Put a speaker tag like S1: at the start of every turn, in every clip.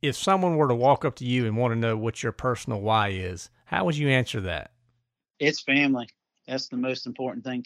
S1: If someone were to walk up to you and want to know what your personal why is, how would you answer that?
S2: It's family. That's the most important thing.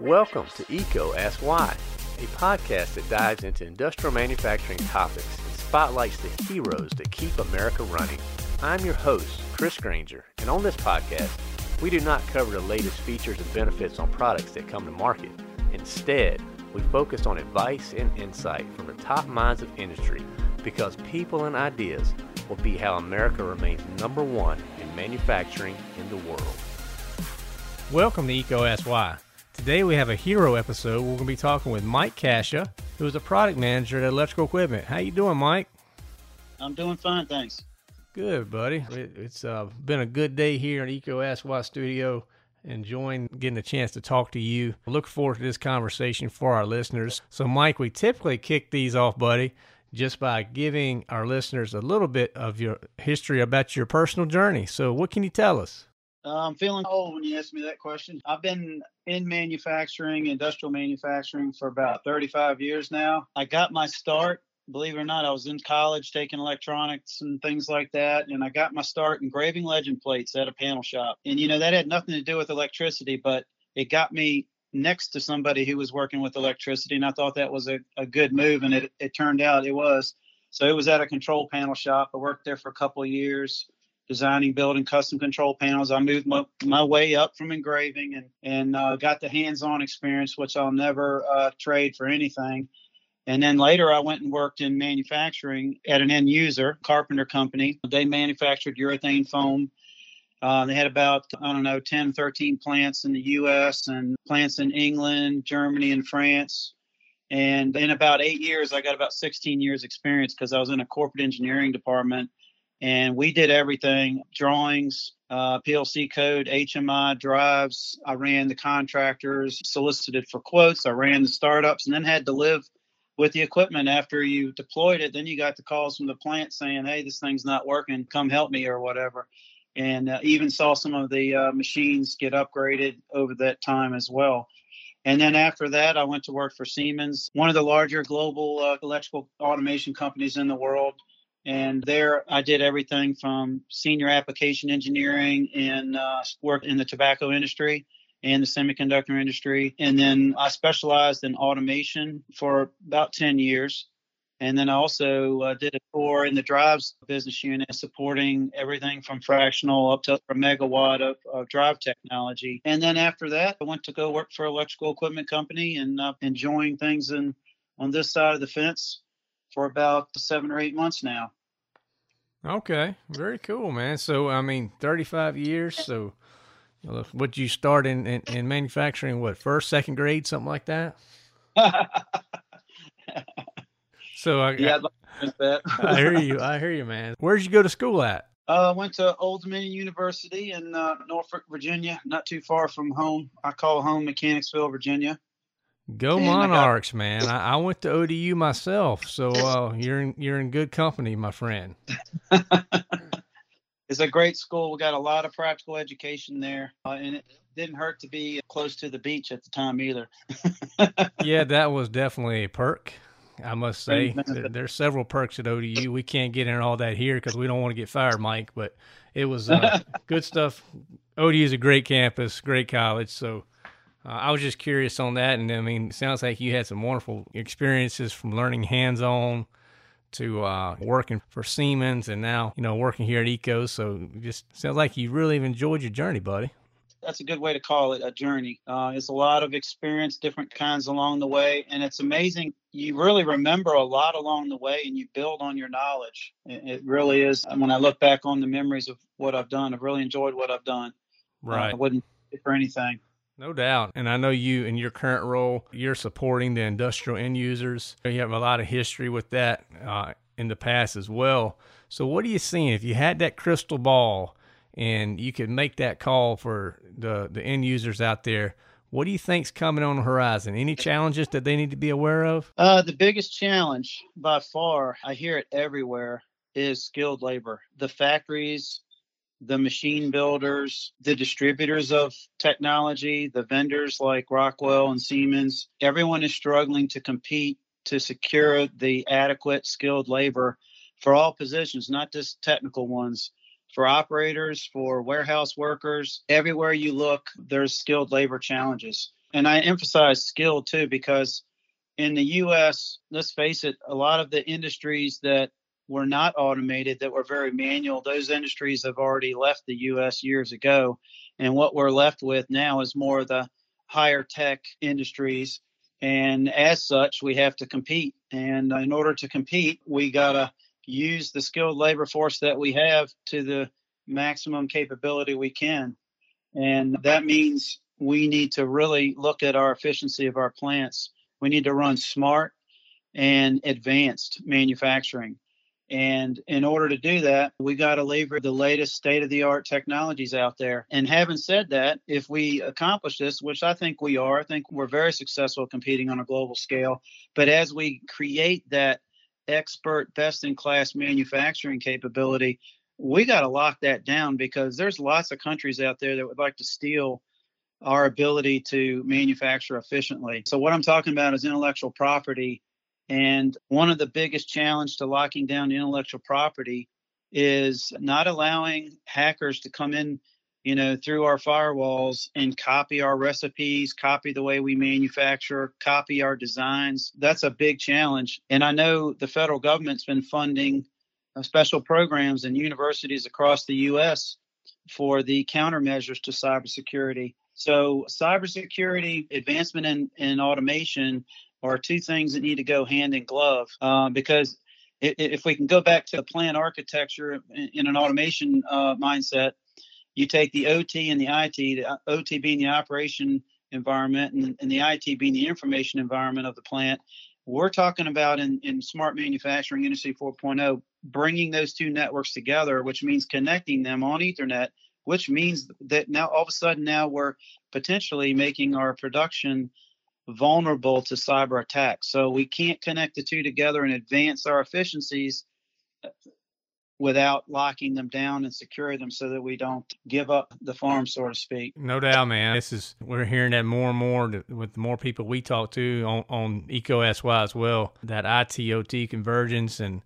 S1: Welcome to EECO Ask Why, a podcast that dives into industrial manufacturing topics and spotlights the heroes that keep America running. I'm your host, Chris Granger, and on this podcast, we do not cover the latest features and benefits on products that come to market. Instead, we focus on advice and insight from the top minds of industry because people and ideas will be how America remains number one in manufacturing in the world. Welcome to EECO Ask Why. Today we have a hero episode. We're going to be talking with Mike Kasha, who is a product manager at Electrical Equipment. How you doing, Mike?
S2: I'm doing fine, thanks.
S1: Good, buddy. It's uh, been a good day here at EECO Ask Why Studio. Enjoying getting a chance to talk to you. Look forward to this conversation for our listeners. So, Mike, we typically kick these off, buddy, just by giving our listeners a little bit of your history about your personal journey. So, what can you tell us?
S2: Uh, I'm feeling old when you ask me that question. I've been in manufacturing, industrial manufacturing for about 35 years now. I got my start believe it or not, I was in college taking electronics and things like that. And I got my start engraving legend plates at a panel shop. And, you know, that had nothing to do with electricity, but it got me next to somebody who was working with electricity. And I thought that was a, a good move. And it, it turned out it was. So it was at a control panel shop. I worked there for a couple of years designing, building custom control panels. I moved my, my way up from engraving and, and uh, got the hands on experience, which I'll never uh, trade for anything. And then later, I went and worked in manufacturing at an end user, Carpenter Company. They manufactured urethane foam. Uh, they had about, I don't know, 10, 13 plants in the US and plants in England, Germany, and France. And in about eight years, I got about 16 years experience because I was in a corporate engineering department and we did everything drawings, uh, PLC code, HMI drives. I ran the contractors, solicited for quotes. I ran the startups and then had to live with the equipment after you deployed it then you got the calls from the plant saying hey this thing's not working come help me or whatever and uh, even saw some of the uh, machines get upgraded over that time as well and then after that i went to work for siemens one of the larger global uh, electrical automation companies in the world and there i did everything from senior application engineering and uh, work in the tobacco industry and the semiconductor industry. And then I specialized in automation for about 10 years. And then I also uh, did a tour in the drives business unit, supporting everything from fractional up to a megawatt of, of drive technology. And then after that, I went to go work for electrical equipment company and uh, enjoying things in, on this side of the fence for about seven or eight months now.
S1: Okay, very cool, man. So, I mean, 35 years. So, what you start in, in, in manufacturing? What first, second grade, something like that? so I
S2: yeah,
S1: I, I hear you. I hear you, man. Where'd you go to school at?
S2: Uh, I went to Old Dominion University in uh, Norfolk, Virginia, not too far from home. I call home Mechanicsville, Virginia.
S1: Go and Monarchs, I got... man! I, I, went to ODU myself, so uh, you're in you're in good company, my friend.
S2: it's a great school. We got a lot of practical education there, uh, and it didn't hurt to be close to the beach at the time either.
S1: yeah, that was definitely a perk. I must say, there's several perks at ODU. We can't get in all that here because we don't want to get fired, Mike. But it was uh, good stuff. ODU is a great campus, great college. So uh, I was just curious on that, and I mean, it sounds like you had some wonderful experiences from learning hands-on to uh, working for Siemens and now, you know, working here at EECO. So just sounds like you really have enjoyed your journey, buddy.
S2: That's a good way to call it a journey. Uh, it's a lot of experience, different kinds along the way. And it's amazing. You really remember a lot along the way and you build on your knowledge. It, really is. When I look back on the memories of what I've done, I've really enjoyed what I've done.
S1: Right. Uh, I
S2: wouldn't for anything.
S1: No doubt. And I know you, in your current role, you're supporting the industrial end users. You have a lot of history with that uh, in the past as well. So, what are you seeing? If you had that crystal ball and you could make that call for the, the end users out there, what do you think's coming on the horizon? Any challenges that they need to be aware of?
S2: Uh, the biggest challenge by far, I hear it everywhere, is skilled labor. The factories the machine builders, the distributors of technology, the vendors like Rockwell and Siemens, everyone is struggling to compete to secure the adequate skilled labor for all positions, not just technical ones. For operators, for warehouse workers, everywhere you look, there's skilled labor challenges. And I emphasize skilled too, because in the US, let's face it, a lot of the industries that were not automated, that were very manual, those industries have already left the US years ago. And what we're left with now is more of the higher tech industries. And as such, we have to compete. And in order to compete, we got to use the skilled labor force that we have to the maximum capability we can. And that means we need to really look at our efficiency of our plants. We need to run smart and advanced manufacturing. And in order to do that, we got to leverage the latest state of the art technologies out there. And having said that, if we accomplish this, which I think we are, I think we're very successful competing on a global scale. But as we create that expert, best in class manufacturing capability, we got to lock that down because there's lots of countries out there that would like to steal our ability to manufacture efficiently. So what I'm talking about is intellectual property and one of the biggest challenge to locking down intellectual property is not allowing hackers to come in, you know, through our firewalls and copy our recipes, copy the way we manufacture, copy our designs. That's a big challenge. And I know the federal government's been funding uh, special programs in universities across the US for the countermeasures to cybersecurity. So, cybersecurity, advancement in automation are two things that need to go hand in glove uh, because if we can go back to the plant architecture in an automation uh, mindset, you take the OT and the IT, the OT being the operation environment and, and the IT being the information environment of the plant. We're talking about in, in smart manufacturing industry 4.0, bringing those two networks together, which means connecting them on Ethernet, which means that now all of a sudden now we're potentially making our production vulnerable to cyber attacks. So we can't connect the two together and advance our efficiencies without locking them down and securing them so that we don't give up the farm, so to speak.
S1: No doubt, man. This is we're hearing that more and more with the more people we talk to on, on EECO Ask Why as well. That IT OT convergence and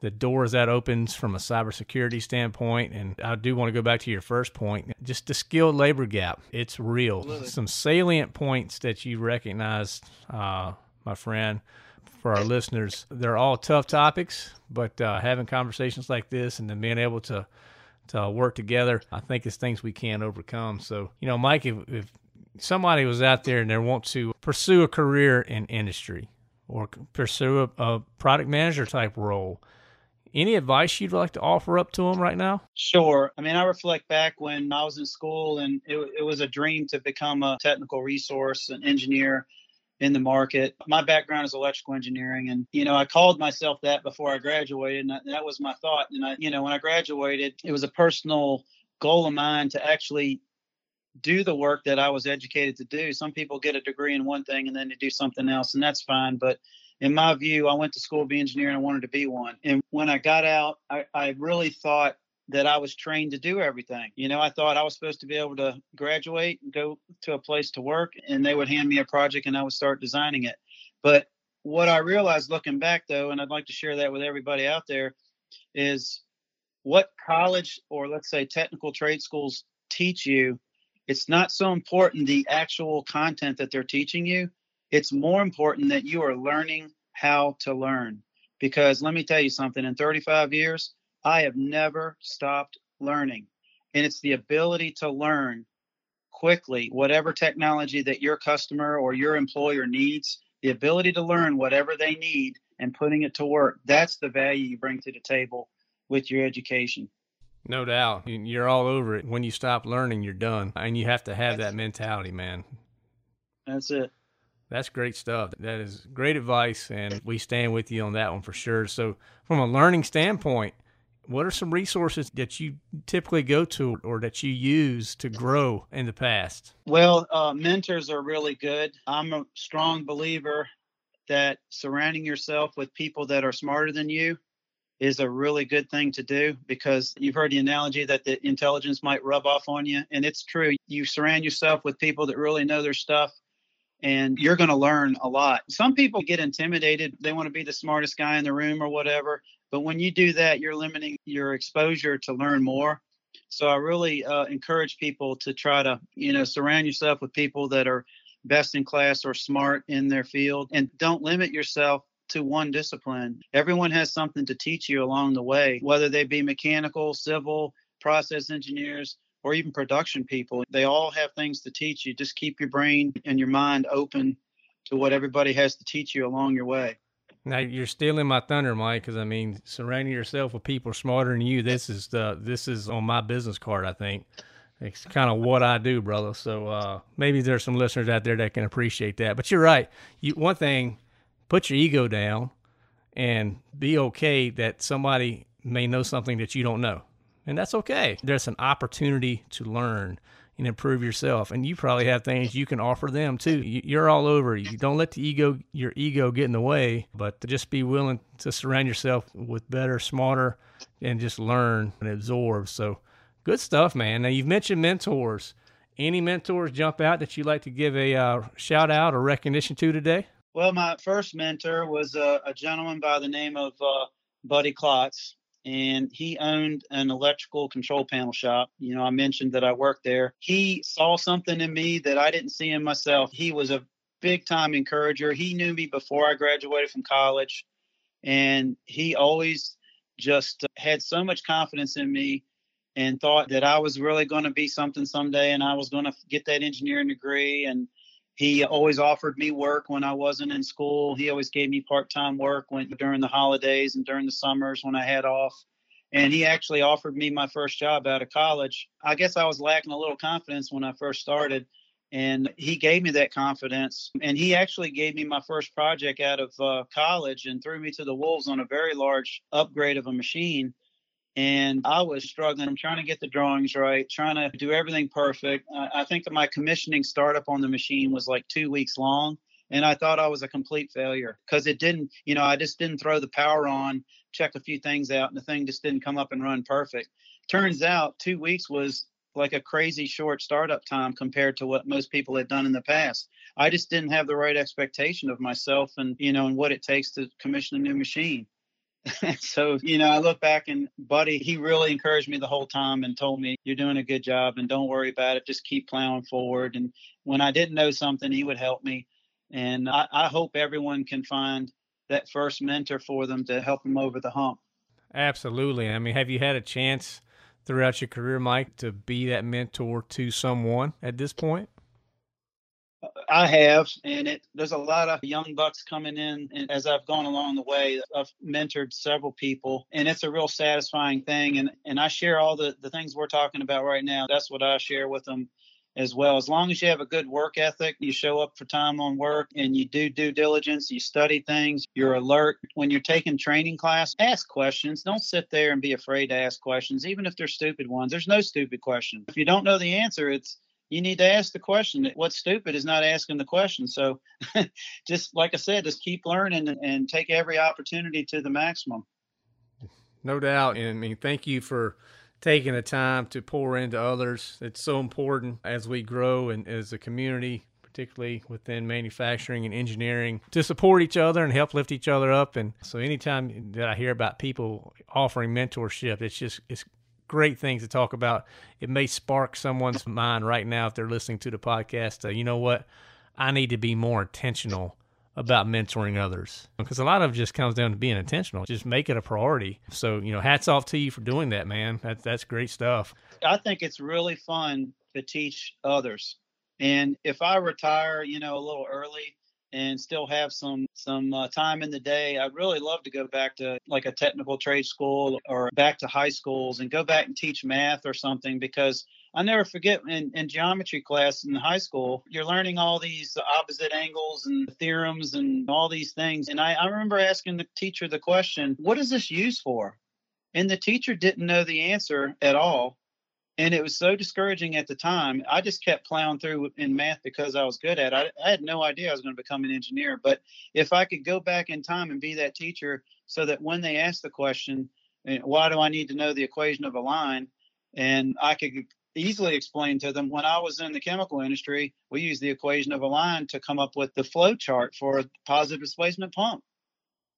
S1: the doors that opens from a cybersecurity standpoint. And I do want to go back to your first point, just the skilled labor gap. It's real. Absolutely. Some salient points that you recognize, uh, my friend, for our listeners. They're all tough topics, but uh, having conversations like this and then being able to to work together, I think it's things we can overcome. So, you know, Mike, if, if somebody was out there and they want to pursue a career in industry or pursue a, a product manager type role, any advice you'd like to offer up to them right now?
S2: Sure. I mean, I reflect back when I was in school and it, it was a dream to become a technical resource, an engineer in the market. My background is electrical engineering, and you know, I called myself that before I graduated, and that was my thought. And I, you know, when I graduated, it was a personal goal of mine to actually do the work that I was educated to do. Some people get a degree in one thing and then they do something else, and that's fine. But in my view, I went to school to be an engineer and I wanted to be one. And when I got out, I, I really thought that I was trained to do everything. You know, I thought I was supposed to be able to graduate and go to a place to work, and they would hand me a project and I would start designing it. But what I realized looking back, though, and I'd like to share that with everybody out there, is what college or let's say technical trade schools teach you. It's not so important the actual content that they're teaching you it's more important that you are learning how to learn. Because let me tell you something in 35 years, I have never stopped learning. And it's the ability to learn quickly whatever technology that your customer or your employer needs, the ability to learn whatever they need and putting it to work. That's the value you bring to the table with your education.
S1: No doubt. You're all over it. When you stop learning, you're done. And you have to have that mentality, man.
S2: That's it.
S1: That's great stuff. That is great advice, and we stand with you on that one for sure. So, from a learning standpoint, what are some resources that you typically go to or that you use to grow in the past?
S2: Well, uh, mentors are really good. I'm a strong believer that surrounding yourself with people that are smarter than you is a really good thing to do because you've heard the analogy that the intelligence might rub off on you. And it's true. You surround yourself with people that really know their stuff and you're going to learn a lot. Some people get intimidated. They want to be the smartest guy in the room or whatever. But when you do that, you're limiting your exposure to learn more. So I really uh, encourage people to try to, you know, surround yourself with people that are best in class or smart in their field and don't limit yourself to one discipline. Everyone has something to teach you along the way, whether they be mechanical, civil, process engineers, or even production people. They all have things to teach you. Just keep your brain and your mind open to what everybody has to teach you along your way.
S1: Now you're stealing my thunder, Mike, because I mean, surrounding yourself with people smarter than you. This is the this is on my business card. I think it's kind of what I do, brother. So uh, maybe there's some listeners out there that can appreciate that. But you're right. You one thing, put your ego down, and be okay that somebody may know something that you don't know, and that's okay. There's an opportunity to learn and improve yourself. And you probably have things you can offer them too. You're all over. You don't let the ego, your ego, get in the way, but to just be willing to surround yourself with better, smarter, and just learn and absorb. So, good stuff, man. Now you've mentioned mentors. Any mentors jump out that you'd like to give a uh, shout out or recognition to today?
S2: Well, my first mentor was a, a gentleman by the name of uh, Buddy Klotz and he owned an electrical control panel shop. You know, I mentioned that I worked there. He saw something in me that I didn't see in myself. He was a big time encourager. He knew me before I graduated from college, and he always just had so much confidence in me and thought that I was really going to be something someday and I was going to get that engineering degree and he always offered me work when I wasn't in school. He always gave me part-time work when during the holidays and during the summers when I had off. And he actually offered me my first job out of college. I guess I was lacking a little confidence when I first started, and he gave me that confidence. And he actually gave me my first project out of uh, college and threw me to the wolves on a very large upgrade of a machine and I was struggling. I'm trying to get the drawings right, trying to do everything perfect. I think that my commissioning startup on the machine was like two weeks long, and I thought I was a complete failure because it didn't, you know, I just didn't throw the power on, check a few things out, and the thing just didn't come up and run perfect. Turns out two weeks was like a crazy short startup time compared to what most people had done in the past. I just didn't have the right expectation of myself and, you know, and what it takes to commission a new machine. so, you know, I look back and Buddy, he really encouraged me the whole time and told me, you're doing a good job and don't worry about it. Just keep plowing forward. And when I didn't know something, he would help me. And I, I hope everyone can find that first mentor for them to help them over the hump.
S1: Absolutely. I mean, have you had a chance throughout your career, Mike, to be that mentor to someone at this point?
S2: I have, and it there's a lot of young bucks coming in, and as I've gone along the way, I've mentored several people, and it's a real satisfying thing. And and I share all the the things we're talking about right now. That's what I share with them as well. As long as you have a good work ethic, you show up for time on work, and you do due diligence, you study things, you're alert. When you're taking training class, ask questions. Don't sit there and be afraid to ask questions, even if they're stupid ones. There's no stupid question. If you don't know the answer, it's you need to ask the question. What's stupid is not asking the question. So, just like I said, just keep learning and take every opportunity to the maximum.
S1: No doubt. And I mean, thank you for taking the time to pour into others. It's so important as we grow and as a community, particularly within manufacturing and engineering, to support each other and help lift each other up. And so, anytime that I hear about people offering mentorship, it's just it's great things to talk about. It may spark someone's mind right now if they're listening to the podcast. Uh, you know what? I need to be more intentional about mentoring others because a lot of it just comes down to being intentional. Just make it a priority. So, you know, hats off to you for doing that, man. That's that's great stuff.
S2: I think it's really fun to teach others. And if I retire, you know, a little early, and still have some some uh, time in the day. I'd really love to go back to like a technical trade school or back to high schools and go back and teach math or something because i never forget in, in geometry class in high school you're learning all these opposite angles and theorems and all these things. And I, I remember asking the teacher the question what is this used for? And the teacher didn't know the answer at all and it was so discouraging at the time. I just kept plowing through in math because I was good at it. I, I had no idea I was going to become an engineer. But if I could go back in time and be that teacher, so that when they ask the question, eh, why do I need to know the equation of a line, and I could easily explain to them when I was in the chemical industry, we used the equation of a line to come up with the flow chart for a positive displacement pump.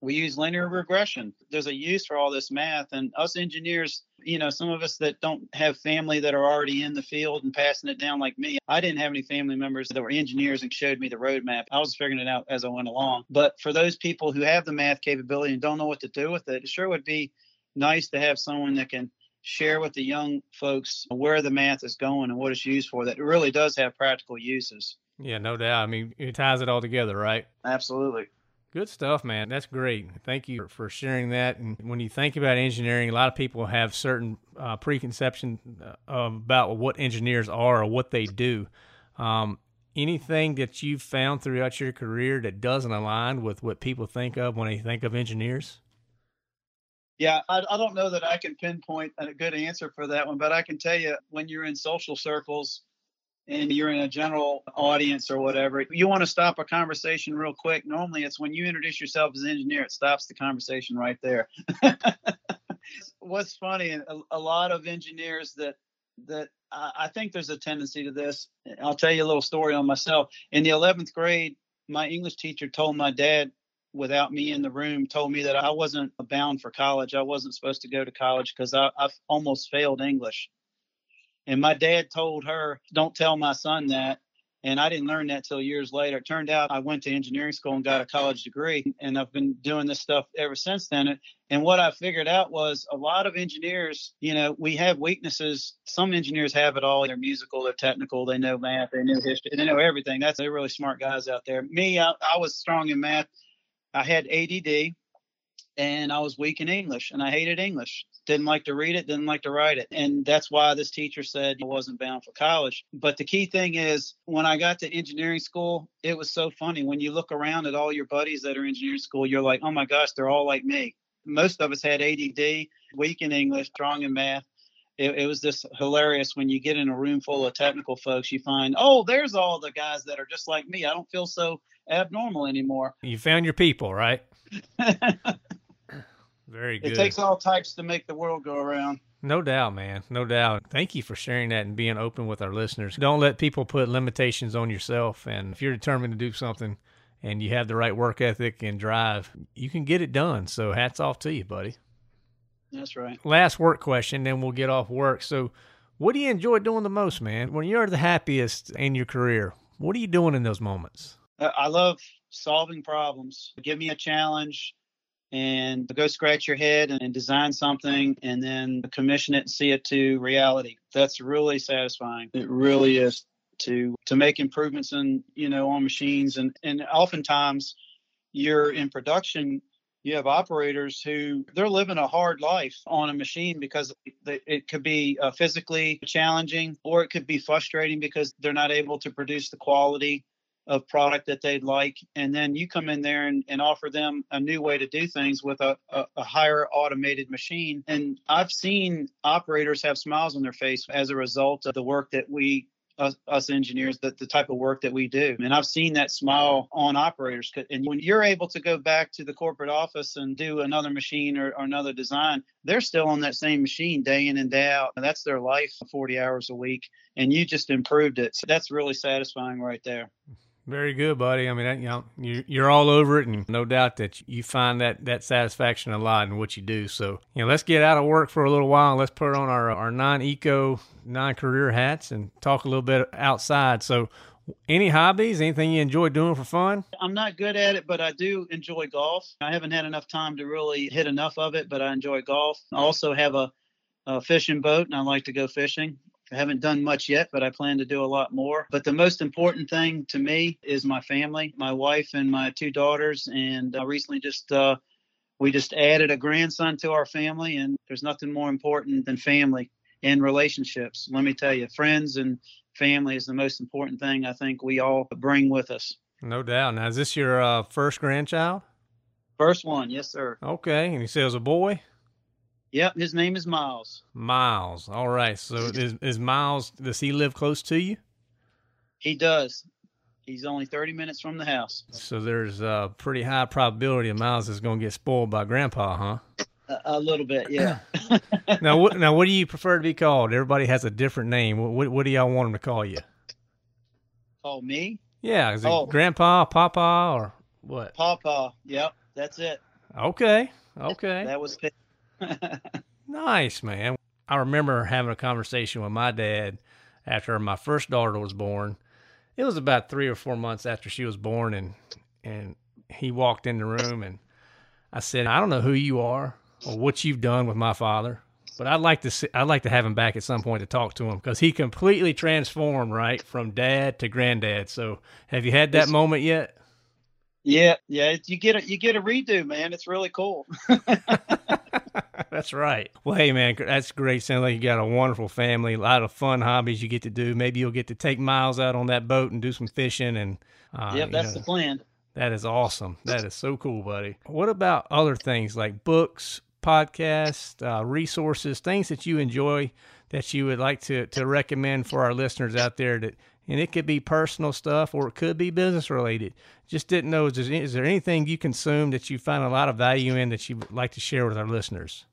S2: We use linear regression. There's a use for all this math, and us engineers, you know, some of us that don't have family that are already in the field and passing it down like me. I didn't have any family members that were engineers and showed me the roadmap. I was figuring it out as I went along. But for those people who have the math capability and don't know what to do with it, it sure would be nice to have someone that can share with the young folks where the math is going and what it's used for that really does have practical uses.
S1: Yeah, no doubt. I mean, it ties it all together, right?
S2: Absolutely.
S1: Good stuff, man. That's great. Thank you for sharing that. And when you think about engineering, a lot of people have certain uh, preconception uh, about what engineers are or what they do. Um, anything that you've found throughout your career that doesn't align with what people think of when they think of engineers?
S2: Yeah, I, I don't know that I can pinpoint a good answer for that one, but I can tell you when you're in social circles, and you're in a general audience or whatever, you want to stop a conversation real quick. Normally, it's when you introduce yourself as an engineer, it stops the conversation right there. What's funny, a, a, lot of engineers that that I think there's a tendency to this. I'll tell you a little story on myself. In the 11th grade, my English teacher told my dad, without me in the room, told me that I wasn't bound for college. I wasn't supposed to go to college because I, I almost failed English. And my dad told her, don't tell my son that. And I didn't learn that till years later. It turned out I went to engineering school and got a college degree, and I've been doing this stuff ever since then. And what I figured out was a lot of engineers, you know, we have weaknesses. Some engineers have it all. They're musical, they're technical, they know math, they know history, they know everything. That's they're really smart guys out there. Me, I, I was strong in math. I had ADD, and I was weak in English, and I hated English didn't like to read it, didn't like to write it. And that's why this teacher said I wasn't bound for college. But the key thing is when I got to engineering school, it was so funny. When you look around at all your buddies that are in engineering school, you're like, oh my gosh, they're all like me. Most of us had ADD, weak in English, strong in math. It, it was just hilarious when you get in a room full of technical folks, you find, oh, there's all the guys that are just like me. I don't feel so abnormal anymore.
S1: You found your people, right? Very good.
S2: It takes all types to make the world go around.
S1: No doubt, man. No doubt. Thank you for sharing that and being open with our listeners. Don't let people put limitations on yourself. And if you're determined to do something and you have the right work ethic and drive, you can get it done. So hats off to you, buddy.
S2: That's right.
S1: Last work question, then we'll get off work. So, what do you enjoy doing the most, man? When you're the happiest in your career, what are you doing in those moments?
S2: Uh, I love solving problems. Give me a challenge and go scratch your head and design something and then commission it and see it to reality. That's really satisfying. It really is to to make improvements in you know on machines and and oftentimes you're in production you have operators who they're living a hard life on a machine because it could be uh, physically challenging or it could be frustrating because they're not able to produce the quality of product that they'd like and then you come in there and, and offer them a new way to do things with a, a, a, higher automated machine. And i've seen operators have smiles on their face as a result of the work that we us, us engineers the, the type of work that we do. And i've seen that smile on operators and when you're able to go back to the corporate office and do another machine or, or another design they're still on that same machine day in and day out. And that's their life 40 hours a week and you just improved it. So that's really satisfying right there
S1: very good, buddy. I mean, you know, you're all over it, and no doubt that you find that that satisfaction a lot in what you do. So, you know, let's get out of work for a little while. And let's put on our our non-EECO, non-career hats and talk a little bit outside. So, any hobbies? Anything you enjoy doing for fun?
S2: I'm not good at it, but I do enjoy golf. I haven't had enough time to really hit enough of it, but I enjoy golf. I also have a, a fishing boat, and I like to go fishing. I haven't done much yet, but I plan to do a lot more. But the most important thing to me is my family, my wife and my two daughters. And I recently just, uh, we just added a grandson to our family, and there's nothing more important than family and relationships. Let me tell you, friends and family is the most important thing I think we all bring with us.
S1: No doubt. Now, is this your uh, first grandchild?
S2: First one, yes, sir.
S1: Okay. And you say it was a boy?
S2: Yep, his name is Miles.
S1: Miles. All right. So is is Miles? Does he live close to you?
S2: He does. He's only thirty minutes from the house.
S1: So there's a pretty high probability of Miles is going to get spoiled by Grandpa, huh?
S2: A, a little bit, yeah.
S1: now, what now what do you prefer to be called? Everybody has a different name. What what, what do y'all want him to call you?
S2: Call me?
S1: Yeah, is it oh. Grandpa, Papa, or what?
S2: Papa. Yep, that's it.
S1: Okay. Okay.
S2: That was
S1: nice, man. I remember having a conversation with my dad after my first daughter was born. It was about three or four months after she was born, and and he walked in the room, and I said, "I don't know who you are or what you've done with my father, but I'd like to see, I'd like to have him back at some point to talk to him because he completely transformed right from dad to granddad. So, have you had that moment yet?
S2: Yeah, yeah. You get a you get a redo, man. It's really cool.
S1: that's right. Well, hey, man, that's great. Sounds like you got a wonderful family, a lot of fun hobbies you get to do. Maybe you'll get to take Miles out on that boat and do some fishing. And
S2: uh, yep, that's know, the plan.
S1: That is awesome. That is so cool, buddy. What about other things like books, podcasts, uh, resources, things that you enjoy that you would like to to recommend for our listeners out there that and it could be personal stuff or it could be business related. Just didn't know is there, is there anything you consume that you find a lot of value in that you would like to share with our listeners?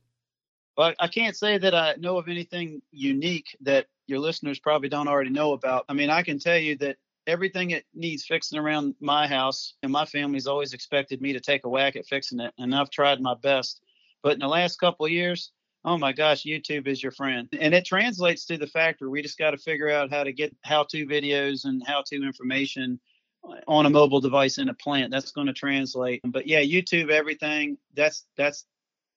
S2: Well, I can't say that I know of anything unique that your listeners probably don't already know about. I mean, I can tell you that everything that needs fixing around my house and my family's always expected me to take a whack at fixing it, and I've tried my best. But in the last couple years, oh my gosh, YouTube is your friend. And it translates to the factory. We just got to figure out how to get how to videos and how to information on a mobile device in a plant. That's going to translate. But yeah, YouTube everything. That's that's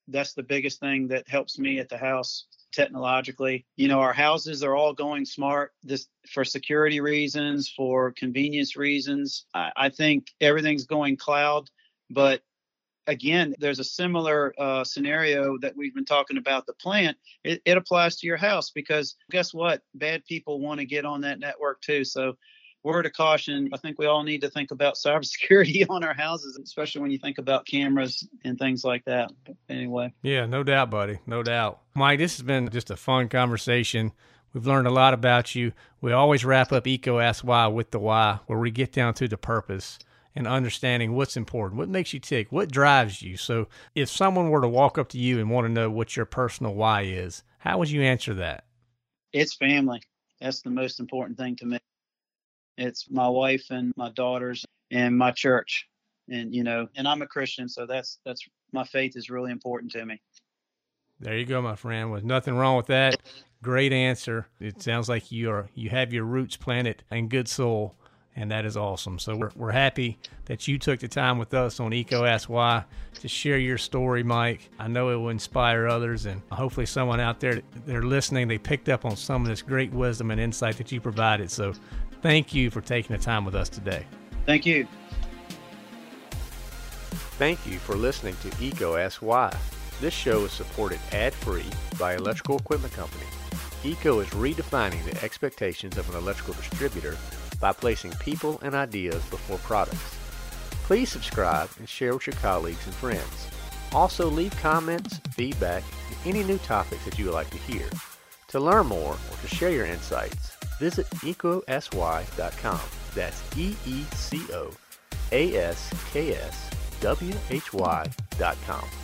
S2: that's the biggest thing that helps me at the house technologically. You know, our houses are all going smart this for security reasons, for convenience reasons. I, I think everything's going cloud, but again, there's a similar uh, scenario that we've been talking about the plant. It, it applies to your house because guess what? Bad people want to get on that network too. So, word of caution, I think we all need to think about cybersecurity on our houses, especially when you think about cameras and things like that. Anyway.
S1: Yeah, no doubt, buddy. No doubt. Mike, this has been just a fun conversation. We've learned a lot about you. We always wrap up EECO Ask Why with the why, where we get down to the purpose and understanding what's important, what makes you tick, what drives you. So, if someone were to walk up to you and want to know what your personal why is, how would you answer that?
S2: It's family. That's the most important thing to me. It's my wife and my daughters and my church. And you know, and I'm a Christian, so that's that's my faith is really important to me.
S1: There you go, my friend. With nothing wrong with that. Great answer. It sounds like you are you have your roots planted in good soul and that is awesome. So we're, we're happy that you took the time with us on EECO Ask Why to share your story, Mike. I know it will inspire others, and hopefully someone out there they're listening, they picked up on some of this great wisdom and insight that you provided. So thank you for taking the time with us today.
S2: Thank you.
S3: Thank you for listening to EECO Ask Why. This show is supported ad-free by Electrical Equipment Company. EECO is redefining the expectations of an electrical distributor by placing people and ideas before products. Please subscribe and share with your colleagues and friends. Also leave comments, feedback, and any new topics that you would like to hear. To learn more or to share your insights, visit eecoaskwhy.com. That's E-E-C-O-A-S-K-S-W-H-Y.com.